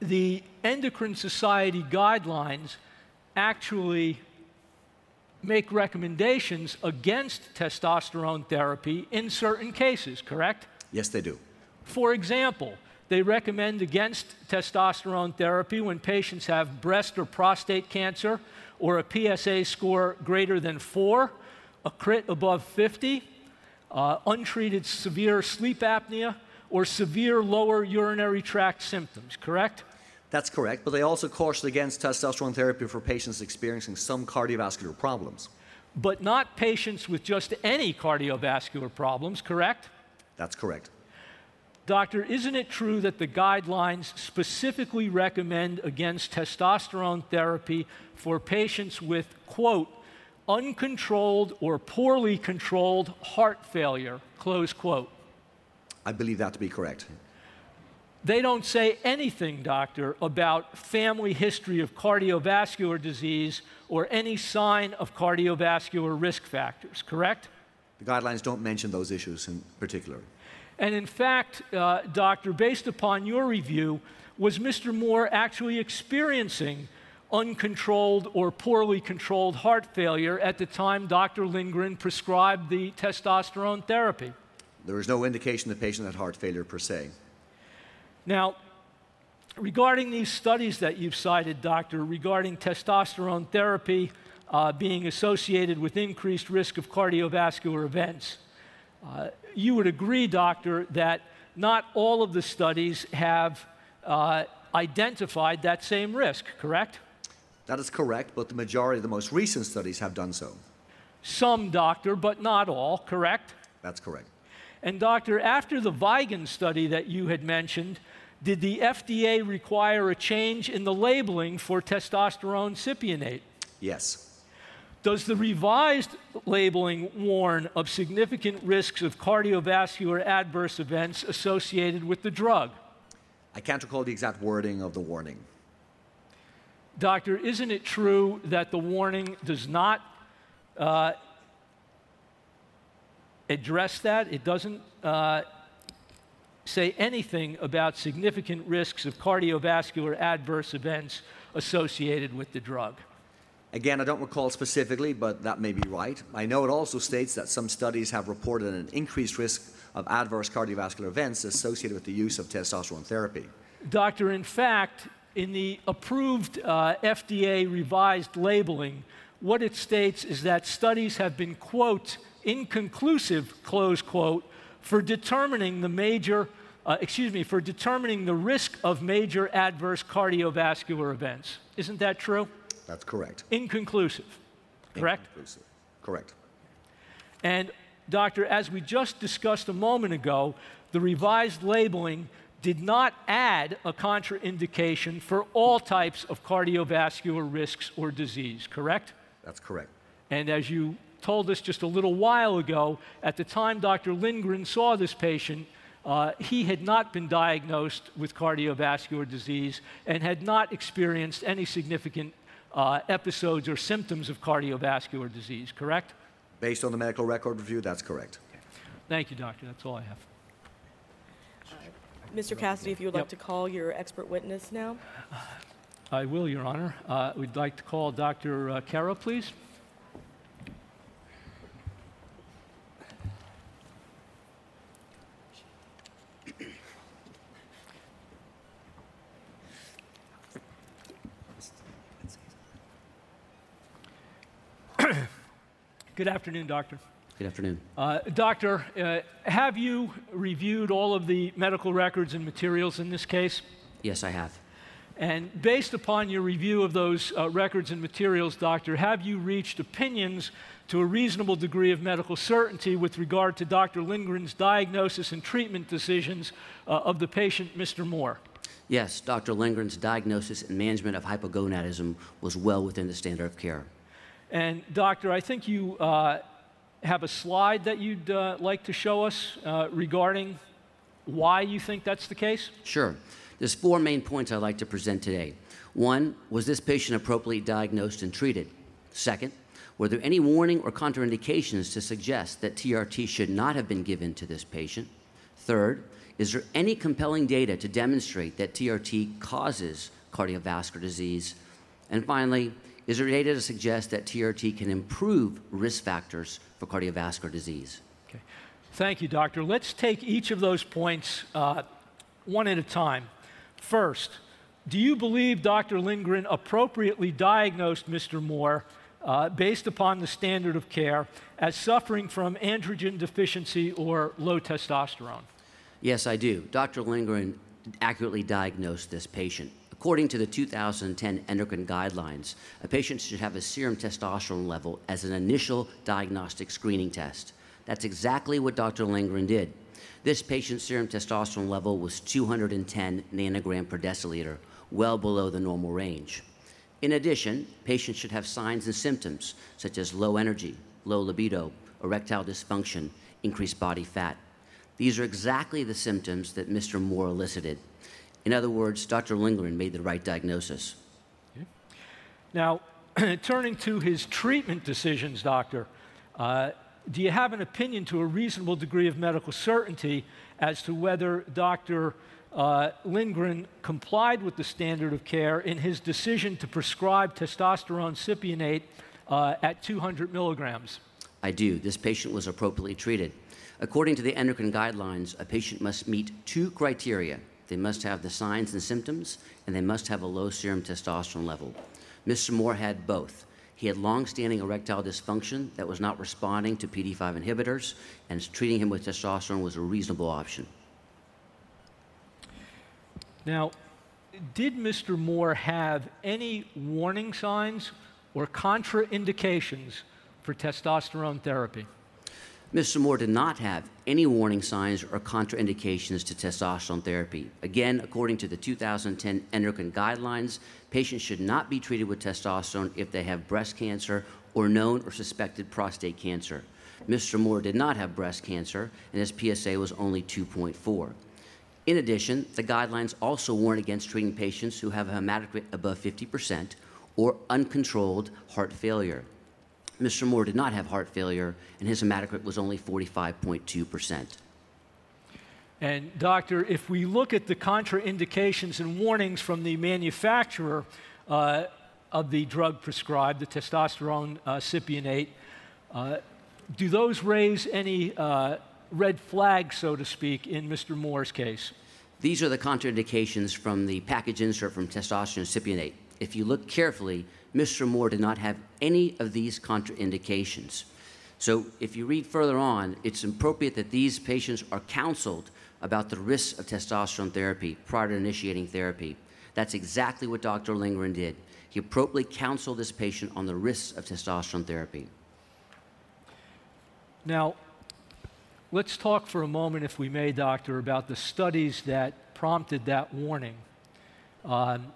Speaker 5: the Endocrine Society guidelines actually make recommendations against testosterone therapy in certain cases, correct?
Speaker 8: Yes, they do.
Speaker 5: For example, they recommend against testosterone therapy when patients have breast or prostate cancer or a PSA score greater than four, a crit above 50, uh, untreated severe sleep apnea, or severe lower urinary tract symptoms, correct?
Speaker 8: That's correct, but they also caution against testosterone therapy for patients experiencing some cardiovascular problems.
Speaker 5: But not patients with just any cardiovascular problems, correct?
Speaker 8: That's correct.
Speaker 5: Doctor, isn't it true that the guidelines specifically recommend against testosterone therapy for patients with, quote, uncontrolled or poorly controlled heart failure, close quote?
Speaker 8: I believe that to be correct.
Speaker 5: They don't say anything, doctor, about family history of cardiovascular disease or any sign of cardiovascular risk factors, correct?
Speaker 8: The guidelines don't mention those issues in particular.
Speaker 5: And in fact, uh, doctor, based upon your review, was Mr. Moore actually experiencing uncontrolled or poorly controlled heart failure at the time Dr. Lindgren prescribed the testosterone therapy?
Speaker 8: There was no indication the patient had heart failure per se.
Speaker 5: Now, regarding these studies that you've cited, doctor, regarding testosterone therapy uh, being associated with increased risk of cardiovascular events, uh, you would agree, doctor, that not all of the studies have uh, identified that same risk, correct?
Speaker 8: That is correct, but the majority of the most recent studies have done so.
Speaker 5: Some, doctor, but not all, correct?
Speaker 8: That's correct.
Speaker 5: And, doctor, after the Vigen study that you had mentioned, did the FDA require a change in the labeling for testosterone cypionate?
Speaker 8: Yes.
Speaker 5: Does the revised labeling warn of significant risks of cardiovascular adverse events associated with the drug?
Speaker 8: I can't recall the exact wording of the warning.
Speaker 5: Doctor, isn't it true that the warning does not uh, address that? It doesn't uh, say anything about significant risks of cardiovascular adverse events associated with the drug.
Speaker 8: Again, I don't recall specifically, but that may be right. I know it also states that some studies have reported an increased risk of adverse cardiovascular events associated with the use of testosterone therapy.
Speaker 5: Doctor, in fact, in the approved uh, FDA revised labeling, what it states is that studies have been, quote, inconclusive, close quote, for determining the major, uh, excuse me, for determining the risk of major adverse cardiovascular events. Isn't that true?
Speaker 8: That's correct.
Speaker 5: Inconclusive, correct?
Speaker 8: Inconclusive. Correct.
Speaker 5: And, Doctor, as we just discussed a moment ago, the revised labeling did not add a contraindication for all types of cardiovascular risks or disease, correct?
Speaker 8: That's correct.
Speaker 5: And as you told us just a little while ago, at the time Dr. Lindgren saw this patient, uh, he had not been diagnosed with cardiovascular disease and had not experienced any significant uh, episodes or symptoms of cardiovascular disease, correct?
Speaker 8: Based on the medical record review, that's correct.
Speaker 5: Thank you, doctor. That's all I have.
Speaker 4: Mr. Cassidy, if you would
Speaker 5: Yep.
Speaker 4: like to call your expert witness now.
Speaker 5: I will, Your Honor. Uh, we'd like to call Dr. Uh, Kara, please. Good afternoon, Doctor.
Speaker 9: Good afternoon.
Speaker 5: Uh, doctor, uh, have you reviewed all of the medical records and materials in this case?
Speaker 9: Yes, I have.
Speaker 5: And based upon your review of those uh, records and materials, Doctor, have you reached opinions to a reasonable degree of medical certainty with regard to Dr. Lindgren's diagnosis and treatment decisions uh, of the patient, Mr. Moore?
Speaker 9: Yes, Dr. Lindgren's diagnosis and management of hypogonadism was well within the standard of care.
Speaker 5: And, Doctor, I think you uh, have a slide that you'd uh, like to show us uh, regarding why you think that's the case.
Speaker 9: Sure. There's four main points I'd like to present today. One, was this patient appropriately diagnosed and treated? Second, were there any warning or contraindications to suggest that TRT should not have been given to this patient? Third, is there any compelling data to demonstrate that TRT causes cardiovascular disease? And finally, is there data to suggest that TRT can improve risk factors for cardiovascular disease?
Speaker 5: Okay. Thank you, Doctor. Let's take each of those points uh, one at a time. First, do you believe Dr. Lindgren appropriately diagnosed Mr. Moore uh, based upon the standard of care as suffering from androgen deficiency or low testosterone?
Speaker 9: Yes, I do. Dr. Lindgren accurately diagnosed this patient. According to the 2010 endocrine guidelines, a patient should have a serum testosterone level as an initial diagnostic screening test. That's exactly what Dr. Lindgren did. This patient's serum testosterone level was 210 nanogram per deciliter, well below the normal range. In addition, patients should have signs and symptoms such as low energy, low libido, erectile dysfunction, increased body fat. These are exactly the symptoms that Mr. Moore elicited. In other words, Dr. Lindgren made the right diagnosis.
Speaker 5: Now, (clears throat) turning to his treatment decisions, Doctor, uh, do you have an opinion to a reasonable degree of medical certainty as to whether Dr. uh, Lindgren complied with the standard of care in his decision to prescribe testosterone cypionate uh, at 200 milligrams?
Speaker 9: I do. This patient was appropriately treated. According to the endocrine guidelines, a patient must meet two criteria. They must have the signs and symptoms, and they must have a low serum testosterone level. Mr. Moore had both. He had long-standing erectile dysfunction that was not responding to PD5 inhibitors, and treating him with testosterone was a reasonable option.
Speaker 5: Now, did Mr. Moore have any warning signs or contraindications for testosterone therapy?
Speaker 9: Mr. Moore did not have any warning signs or contraindications to testosterone therapy. Again, according to the 2010 endocrine guidelines, patients should not be treated with testosterone if they have breast cancer or known or suspected prostate cancer. Mr. Moore did not have breast cancer, and his PSA was only 2.4. In addition, the guidelines also warn against treating patients who have a hematocrit above 50% or uncontrolled heart failure. Mr. Moore did not have heart failure, and his hematocrit was only 45.2%.
Speaker 5: And, doctor, if we look at the contraindications and warnings from the manufacturer uh, of the drug prescribed, the testosterone uh, cypionate, uh, do those raise any uh, red flags, so to speak, in Mr. Moore's case?
Speaker 9: These are the contraindications from the package insert from testosterone cypionate. If you look carefully, Mr. Moore did not have any of these contraindications. So if you read further on, it's appropriate that these patients are counseled about the risks of testosterone therapy prior to initiating therapy. That's exactly what Dr. Lindgren did. He appropriately counseled this patient on the risks of testosterone therapy.
Speaker 5: Now, let's talk for a moment, if we may, doctor, about the studies that prompted that warning. Um,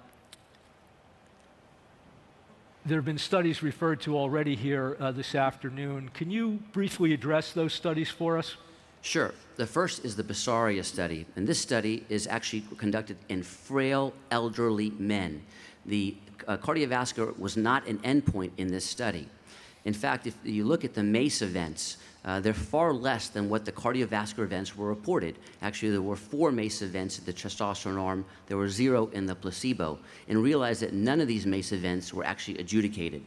Speaker 5: there have been studies referred to already here uh, this afternoon. Can you briefly address those studies for us?
Speaker 9: Sure. The first is the Basaria study, and this study is actually conducted in frail elderly men. The uh, cardiovascular was not an endpoint in this study. In fact, if you look at the MACE events, uh, they're far less than what the cardiovascular events were reported. Actually, there were four MACE events in the testosterone arm, there were zero in the placebo. And realize that none of these MACE events were actually adjudicated.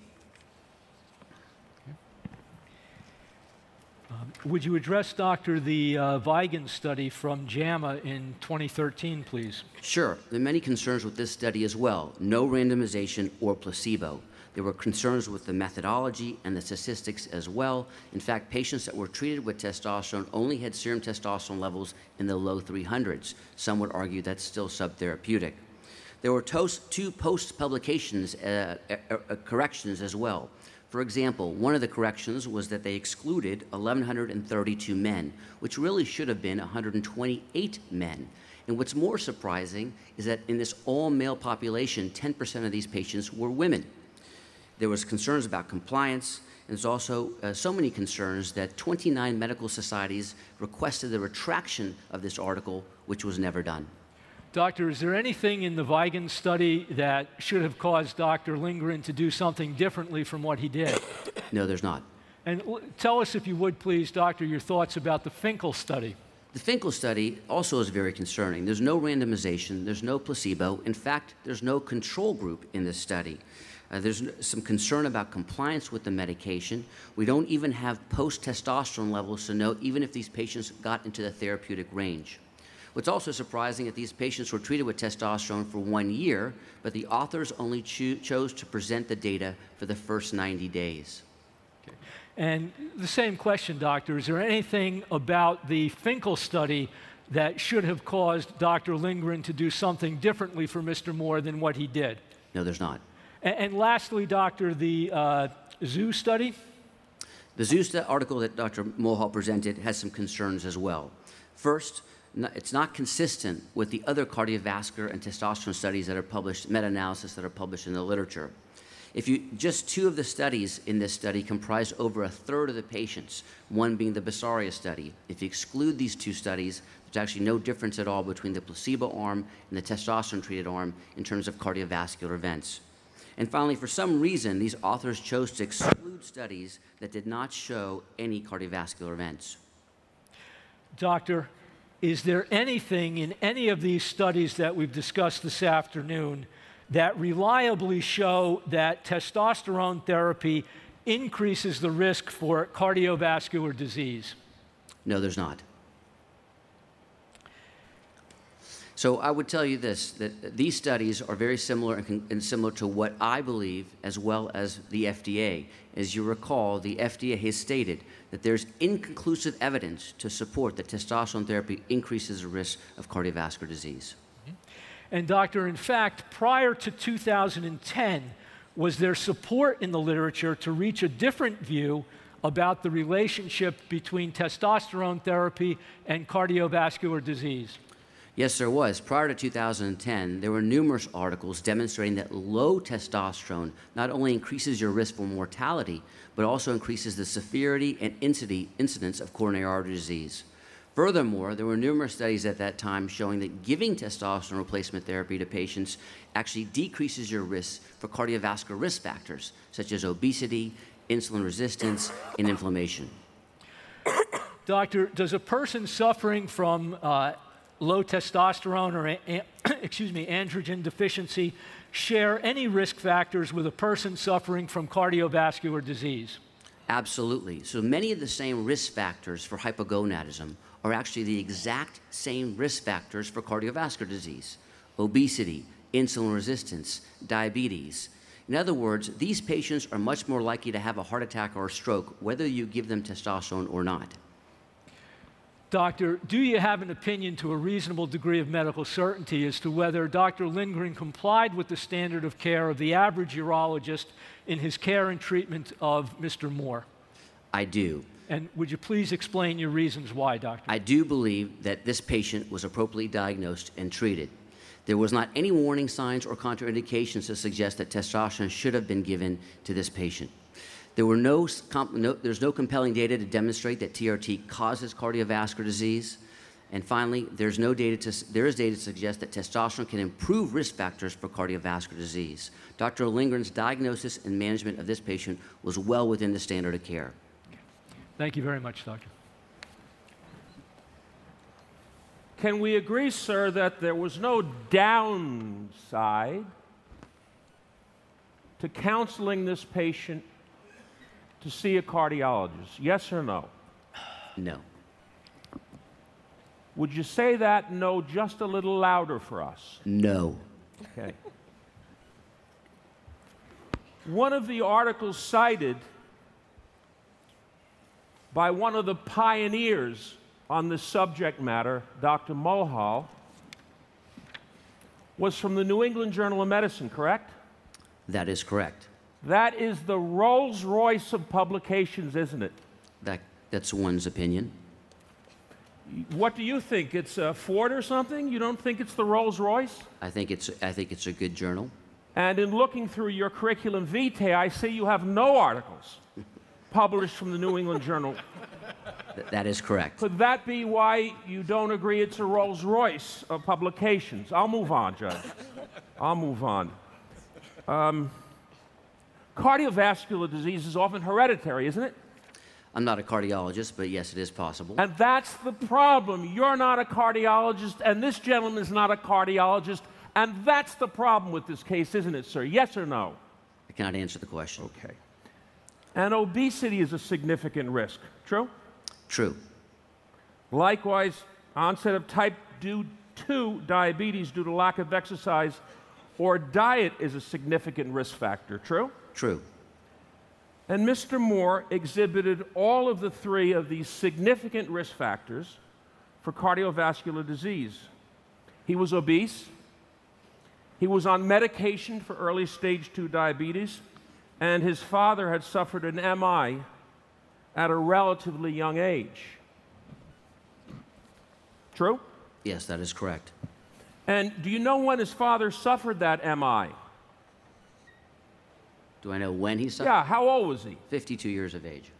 Speaker 5: Um, would you address, Doctor, the uh, Vigen study from JAMA in 2013, please?
Speaker 9: Sure. There are many concerns with this study as well no randomization or placebo. There were concerns with the methodology and the statistics as well. In fact, patients that were treated with testosterone only had serum testosterone levels in the low 300s. Some would argue that's still subtherapeutic. There were two post publications uh, uh, uh, corrections as well. For example, one of the corrections was that they excluded 1,132 men, which really should have been 128 men. And what's more surprising is that in this all male population, 10% of these patients were women. There was concerns about compliance. And there's also uh, so many concerns that 29 medical societies requested the retraction of this article, which was never done.
Speaker 5: Doctor, is there anything in the Vigen study that should have caused Dr. Lindgren to do something differently from what he did?
Speaker 9: No, there's not.
Speaker 5: And l- tell us, if you would please, Doctor, your thoughts about the Finkle study.
Speaker 9: The Finkle study also is very concerning. There's no randomization, there's no placebo. In fact, there's no control group in this study. Uh, there's some concern about compliance with the medication. We don't even have post testosterone levels to know even if these patients got into the therapeutic range. What's also surprising is that these patients were treated with testosterone for one year, but the authors only cho- chose to present the data for the first 90 days.
Speaker 5: Okay. And the same question, doctor, is there anything about the Finkle study that should have caused Dr. Lindgren to do something differently for Mr. Moore than what he did?
Speaker 9: No, there's not.
Speaker 5: And, and lastly, doctor, the uh, Xu study?
Speaker 9: The study article that Dr. Mulhall presented has some concerns as well. First, it's not consistent with the other cardiovascular and testosterone studies that are published, meta-analysis that are published in the literature. If you just two of the studies in this study comprise over a third of the patients, one being the Basaria study. If you exclude these two studies, there's actually no difference at all between the placebo arm and the testosterone treated arm in terms of cardiovascular events. And finally, for some reason, these authors chose to exclude studies that did not show any cardiovascular events.
Speaker 5: Doctor, is there anything in any of these studies that we've discussed this afternoon that reliably show that testosterone therapy increases the risk for cardiovascular disease?
Speaker 9: No, there's not. So I would tell you this, that these studies are very similar and, and similar to what I believe, as well as the FDA. As you recall, the FDA has stated that there's inconclusive evidence to support that testosterone therapy increases the risk of cardiovascular disease. Mm-hmm.
Speaker 5: And, doctor, in fact, prior to 2010, was there support in the literature to reach a different view about the relationship between testosterone therapy and cardiovascular disease?
Speaker 9: Yes, there was. Prior to 2010, there were numerous articles demonstrating that low testosterone not only increases your risk for mortality, but also increases the severity and incidence of coronary artery disease. Furthermore, there were numerous studies at that time showing that giving testosterone replacement therapy to patients actually decreases your risk for cardiovascular risk factors such as obesity, insulin resistance, and inflammation. (coughs)
Speaker 5: Doctor, does a person suffering from uh, low testosterone or, (clears throat) excuse me, androgen deficiency share any risk factors with a person suffering from cardiovascular disease?
Speaker 9: Absolutely. So many of the same risk factors for hypogonadism are actually the exact same risk factors for cardiovascular disease obesity, insulin resistance, diabetes. In other words, these patients are much more likely to have a heart attack or a stroke, whether you give them testosterone or not.
Speaker 5: Doctor, do you have an opinion to a reasonable degree of medical certainty as to whether Dr. Lindgren complied with the standard of care of the average urologist in his care and treatment of Mr. Moore?
Speaker 9: I do.
Speaker 5: And would you please explain your reasons why, Doctor?
Speaker 9: I do believe that this patient was appropriately diagnosed and treated. There was not any warning signs or contraindications to suggest that testosterone should have been given to this patient. There were no, no, there's no compelling data to demonstrate that TRT causes cardiovascular disease. And finally, there's no data to, there is data to suggest that testosterone can improve risk factors for cardiovascular disease. Dr. Lindgren's diagnosis and management of this patient was well within the standard of care.
Speaker 5: Thank you very much, Doctor.
Speaker 7: Can we agree, sir, that there was no downside to counseling this patient to see a cardiologist? Yes or no?
Speaker 9: No.
Speaker 7: Would you say that no just a little louder for us?
Speaker 9: No.
Speaker 7: Okay. One of the articles cited by one of the pioneers on this subject matter, Dr. Mulhall, was from the New England Journal of Medicine, correct?
Speaker 9: That is correct.
Speaker 7: That is the Rolls Royce of publications, isn't it?
Speaker 9: That, that's one's opinion.
Speaker 7: What do you think? It's a Ford or something? You don't think it's the Rolls Royce?
Speaker 9: I think it's, I think it's a good journal.
Speaker 7: And in looking through your curriculum vitae, I see you have no articles (laughs) published from the New England Journal.
Speaker 9: Th- that is correct.
Speaker 7: Could that be why you don't agree it's a Rolls Royce of publications? I'll move on, Judge. I'll move on. Um, cardiovascular disease is often hereditary, isn't it?
Speaker 9: I'm not a cardiologist, but yes, it is possible.
Speaker 7: And that's the problem. You're not a cardiologist, and this gentleman is not a cardiologist, and that's the problem with this case, isn't it, sir? Yes or no?
Speaker 9: I cannot answer the question.
Speaker 7: Okay. And obesity is a significant risk. True?
Speaker 9: True.
Speaker 7: Likewise, onset of type 2 diabetes due to lack of exercise or diet is a significant risk factor. True?
Speaker 9: True.
Speaker 7: And Mr. Moore exhibited all of the three of these significant risk factors for cardiovascular disease. He was obese, he was on medication for early stage 2 diabetes, and his father had suffered an MI at a relatively young age. True?
Speaker 9: Yes, that is correct.
Speaker 7: And do you know when his father suffered that MI?
Speaker 9: Do I know when he suffered?
Speaker 7: Yeah, how old was he?
Speaker 9: 52 years of age.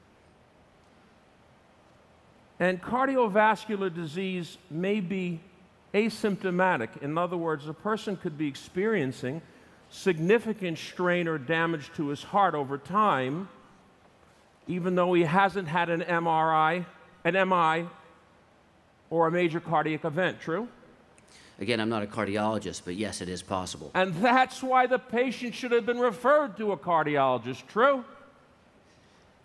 Speaker 7: And cardiovascular disease may be asymptomatic. In other words, a person could be experiencing significant strain or damage to his heart over time, even though he hasn't had an MRI, an MI, or a major cardiac event, true?
Speaker 9: Again, I'm not a cardiologist, but yes, it is possible.
Speaker 7: And that's why the patient should have been referred to a cardiologist, true?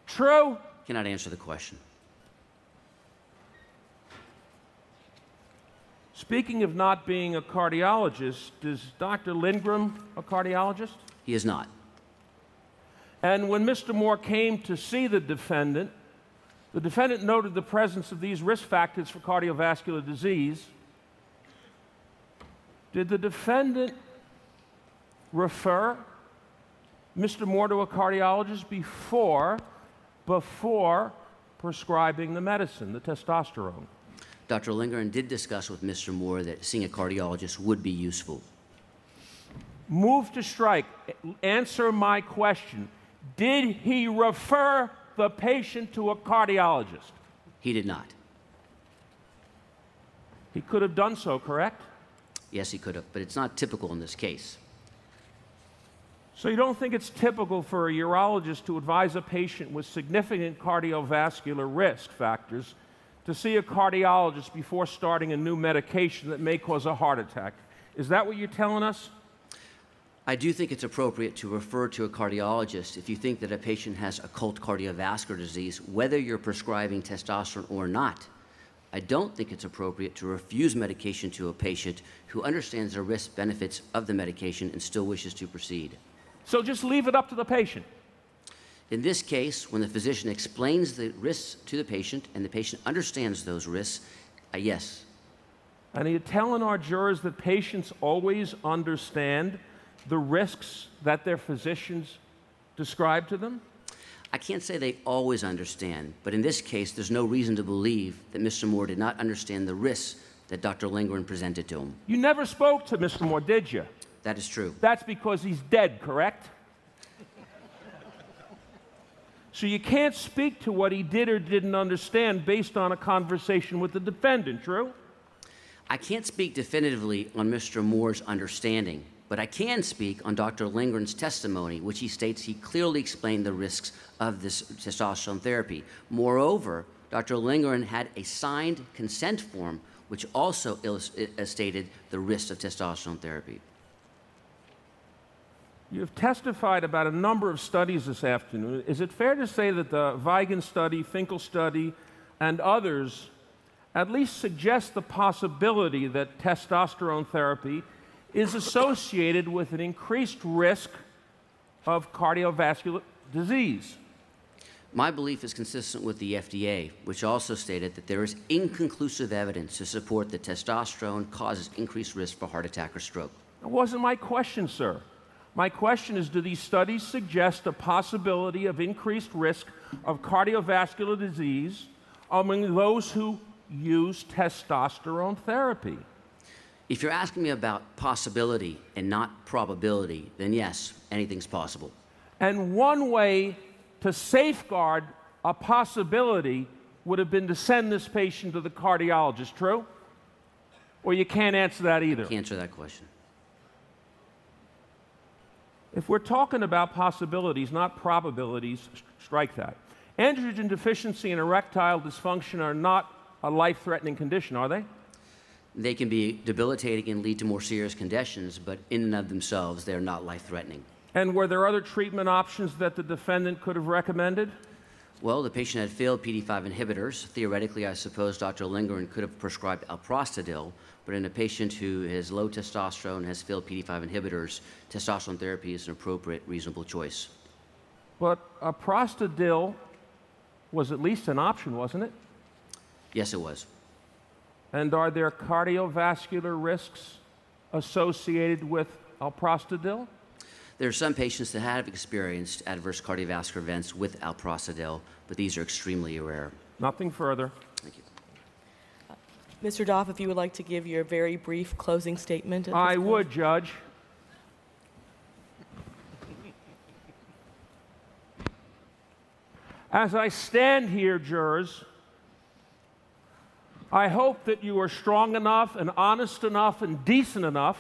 Speaker 7: True?
Speaker 9: Cannot answer the question.
Speaker 7: Speaking of not being a cardiologist, is Dr. Lindgren a cardiologist?
Speaker 9: He is not.
Speaker 7: And when Mr. Moore came to see the defendant, the defendant noted the presence of these risk factors for cardiovascular disease. Did the defendant refer Mr. Moore to a cardiologist before before prescribing the medicine, the testosterone?
Speaker 9: Dr. Lindgren did discuss with Mr. Moore that seeing a cardiologist would be useful.
Speaker 7: Move to strike. Answer my question. Did he refer the patient to a cardiologist?
Speaker 9: He did not.
Speaker 7: He could have done so, correct?
Speaker 9: Yes, he could have, but it's not typical in this case.
Speaker 7: So, you don't think it's typical for a urologist to advise a patient with significant cardiovascular risk factors to see a cardiologist before starting a new medication that may cause a heart attack. Is that what you're telling us?
Speaker 9: I do think it's appropriate to refer to a cardiologist if you think that a patient has occult cardiovascular disease, whether you're prescribing testosterone or not. I don't think it's appropriate to refuse medication to a patient who understands the risk benefits of the medication and still wishes to proceed.
Speaker 7: So just leave it up to the patient.
Speaker 9: In this case, when the physician explains the risks to the patient and the patient understands those risks, uh, yes.
Speaker 7: And are you telling our jurors that patients always understand the risks that their physicians describe to them?
Speaker 9: I can't say they always understand, but in this case, there's no reason to believe that Mr. Moore did not understand the risks that Dr. Lindgren presented to him.
Speaker 7: You never spoke to Mr. Moore, did you?
Speaker 9: That is true.
Speaker 7: That's because he's dead, correct? So you can't speak to what he did or didn't understand based on a conversation with the defendant, true?
Speaker 9: I can't speak definitively on Mr. Moore's understanding, but I can speak on Dr. Lindgren's testimony, which he states he clearly explained the risks of this testosterone therapy. Moreover, Dr. Lindgren had a signed consent form which also uh, stated the risks of testosterone therapy.
Speaker 7: You've testified about a number of studies this afternoon. Is it fair to say that the Vigen study, Finkle study, and others at least suggest the possibility that testosterone therapy is associated with an increased risk of cardiovascular disease?
Speaker 9: My belief is consistent with the FDA, which also stated that there is inconclusive evidence to support that testosterone causes increased risk for heart attack or stroke.
Speaker 7: That wasn't my question, sir. My question is Do these studies suggest a possibility of increased risk of cardiovascular disease among those who use testosterone therapy?
Speaker 9: If you're asking me about possibility and not probability, then yes, anything's possible.
Speaker 7: And one way to safeguard a possibility would have been to send this patient to the cardiologist, true? Or you can't answer that either?
Speaker 9: Can't answer that question.
Speaker 7: If we're talking about possibilities, not probabilities, strike that. Androgen deficiency and erectile dysfunction are not a life threatening condition, are they?
Speaker 9: They can be debilitating and lead to more serious conditions, but in and of themselves, they're not life threatening.
Speaker 7: And were there other treatment options that the defendant could have recommended?
Speaker 9: Well, the patient had failed PD5 inhibitors. Theoretically, I suppose Dr. Lindgren could have prescribed alprostadil, but in a patient who has low testosterone, has failed PD5 inhibitors, testosterone therapy is an appropriate, reasonable choice.
Speaker 7: But alprostadil was at least an option, wasn't it?
Speaker 9: Yes, it was.
Speaker 7: And are there cardiovascular risks associated with alprostadil?
Speaker 9: There are some patients that have experienced adverse cardiovascular events with alprostadil, but these are extremely rare.
Speaker 7: Nothing further.
Speaker 9: Thank you.
Speaker 4: Mr. Dopf, if you would like to give your very brief closing statement. at
Speaker 7: I
Speaker 4: this point.
Speaker 7: would, Judge. As I stand here, jurors, I hope that you are strong enough and honest enough and decent enough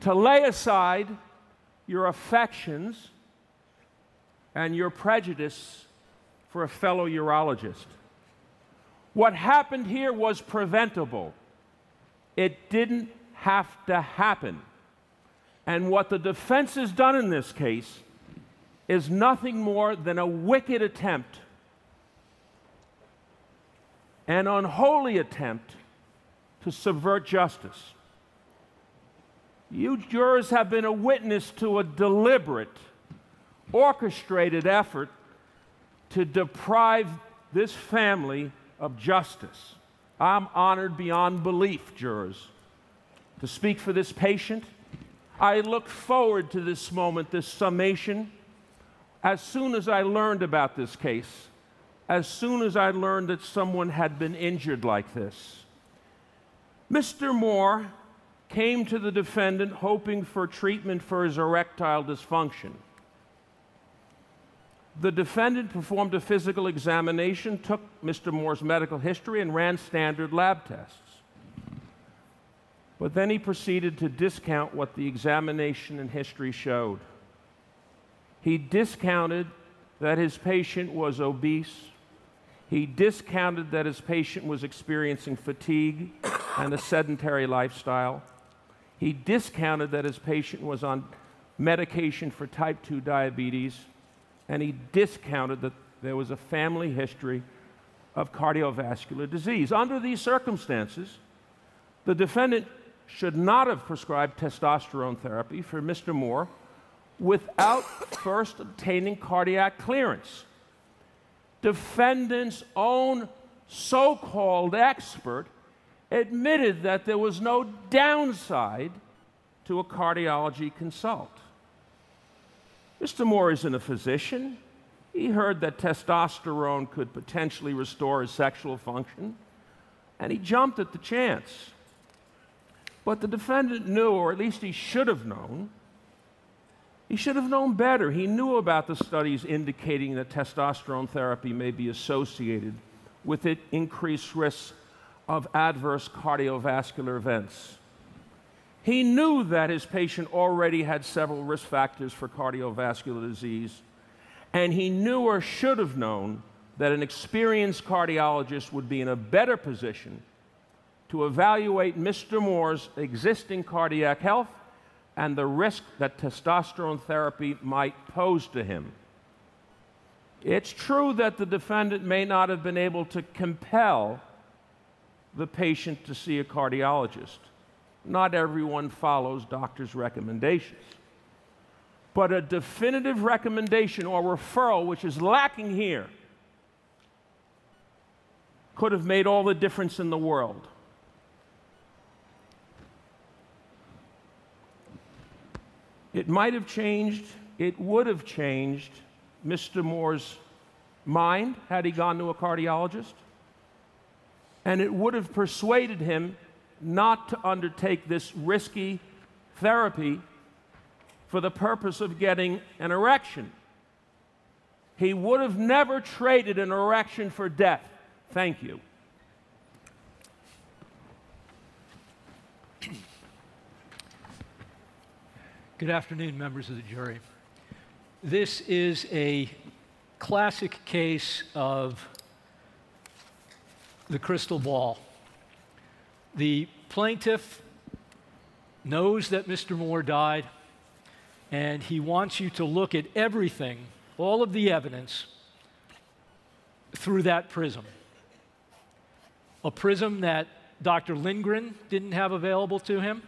Speaker 7: to lay aside your affections and your prejudice for a fellow urologist. What happened here was preventable. It didn't have to happen. And what the defense has done in this case is nothing more than a wicked attempt, an unholy attempt to subvert justice. You jurors have been a witness to a deliberate, orchestrated effort to deprive this family of justice. I'm honored beyond belief, jurors, to speak for this patient. I look forward to this moment, this summation, as soon as I learned about this case, as soon as I learned that someone had been injured like this. Mr. Moore came to the defendant hoping for treatment for his erectile dysfunction. The defendant performed a physical examination, took Mr. Moore's medical history, and ran standard lab tests. But then he proceeded to discount what the examination and history showed. He discounted that his patient was obese. He discounted that his patient was experiencing fatigue and a sedentary lifestyle. He discounted that his patient was on medication for type 2 diabetes, and he discounted that there was a family history of cardiovascular disease. Under these circumstances, the defendant should not have prescribed testosterone therapy for Mr. Moore without first obtaining cardiac clearance. Defendant's own so called expert admitted that there was no downside to a cardiology consult. Mr. Moore isn't a physician. He heard that testosterone could potentially restore his sexual function, and he jumped at the chance. But the defendant knew, or at least he should have known, he should have known better. He knew about the studies indicating that testosterone therapy may be associated with it increased risks of adverse cardiovascular events. He knew that his patient already had several risk factors for cardiovascular disease, and he knew or should have known that an experienced cardiologist would be in a better position to evaluate Mr. Moore's existing cardiac health and the risk that testosterone therapy might pose to him. It's true that the defendant may not have been able to compel the patient to see a cardiologist. Not everyone follows doctor's recommendations. But a definitive recommendation or referral, which is lacking here, could have made all the difference in the world. It might have changed, it would have changed Mr. Moore's mind had he gone to a cardiologist and it would have persuaded him not to undertake this risky therapy for the purpose of getting an erection. He would have never traded an erection for death. Thank you.
Speaker 5: Good afternoon, members of the jury. This is a classic case of the crystal ball. The plaintiff knows that Mr. Moore died, and he wants you to look at everything, all of the evidence, through that prism. A prism that Dr. Lindgren didn't have available to him,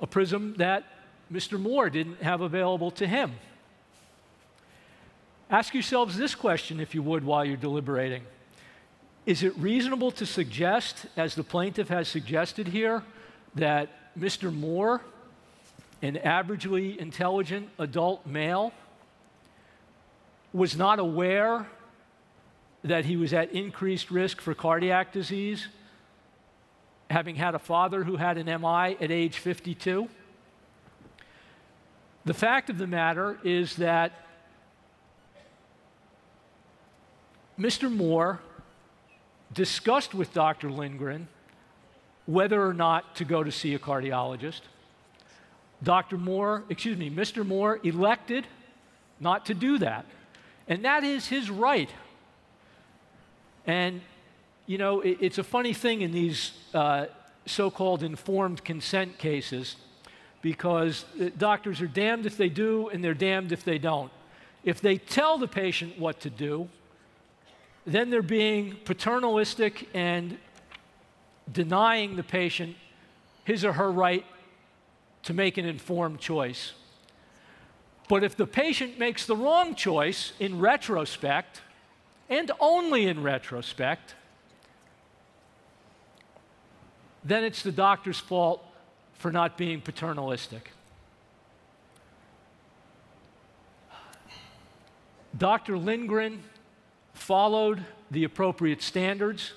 Speaker 5: a prism that Mr. Moore didn't have available to him. Ask yourselves this question, if you would, while you're deliberating. Is it reasonable to suggest, as the plaintiff has suggested here, that Mr. Moore, an averagely intelligent adult male, was not aware that he was at increased risk for cardiac disease, having had a father who had an MI at age 52? The fact of the matter is that Mr. Moore discussed with Dr. Lindgren whether or not to go to see a cardiologist. Dr. Moore, excuse me, Mr. Moore elected not to do that. And that is his right. And you know, it, it's a funny thing in these uh, so called informed consent cases because uh, doctors are damned if they do and they're damned if they don't. If they tell the patient what to do, then they're being paternalistic and denying the patient his or her right to make an informed choice. But if the patient makes the wrong choice in retrospect, and only in retrospect, then it's the doctor's fault for not being paternalistic. Dr. Lindgren followed the appropriate standards.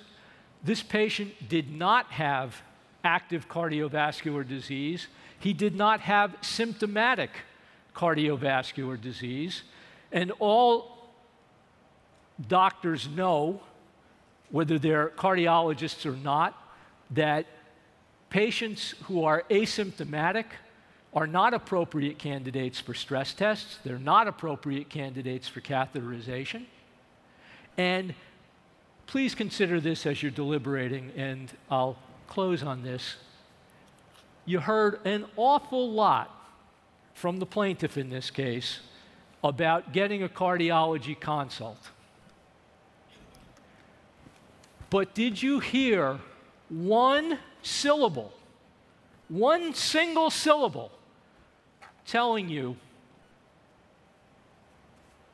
Speaker 5: This patient did not have active cardiovascular disease. He did not have symptomatic cardiovascular disease. And all doctors know, whether they're cardiologists or not, that patients who are asymptomatic are not appropriate candidates for stress tests. They're not appropriate candidates for catheterization. And please consider this as you're deliberating, and I'll close on this. You heard an awful lot from the plaintiff in this case about getting a cardiology consult. But did you hear one syllable, one single syllable, telling you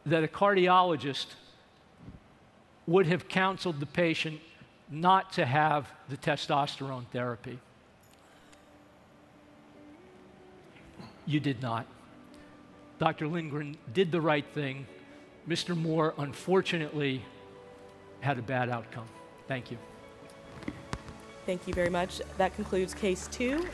Speaker 5: that a cardiologist would have counseled the patient not to have the testosterone therapy. You did not. Dr. Lindgren did the right thing. Mr. Moore, unfortunately, had a bad outcome. Thank you.
Speaker 4: Thank you very much. That concludes case two.